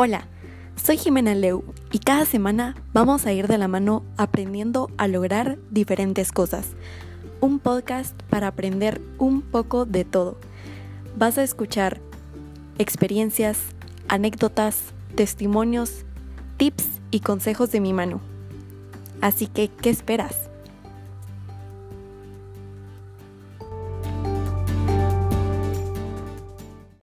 Hola, soy Jimena Leu y cada semana vamos a ir de la mano aprendiendo a lograr diferentes cosas. Un podcast para aprender un poco de todo. Vas a escuchar experiencias, anécdotas, testimonios, tips y consejos de mi mano. Así que, ¿qué esperas?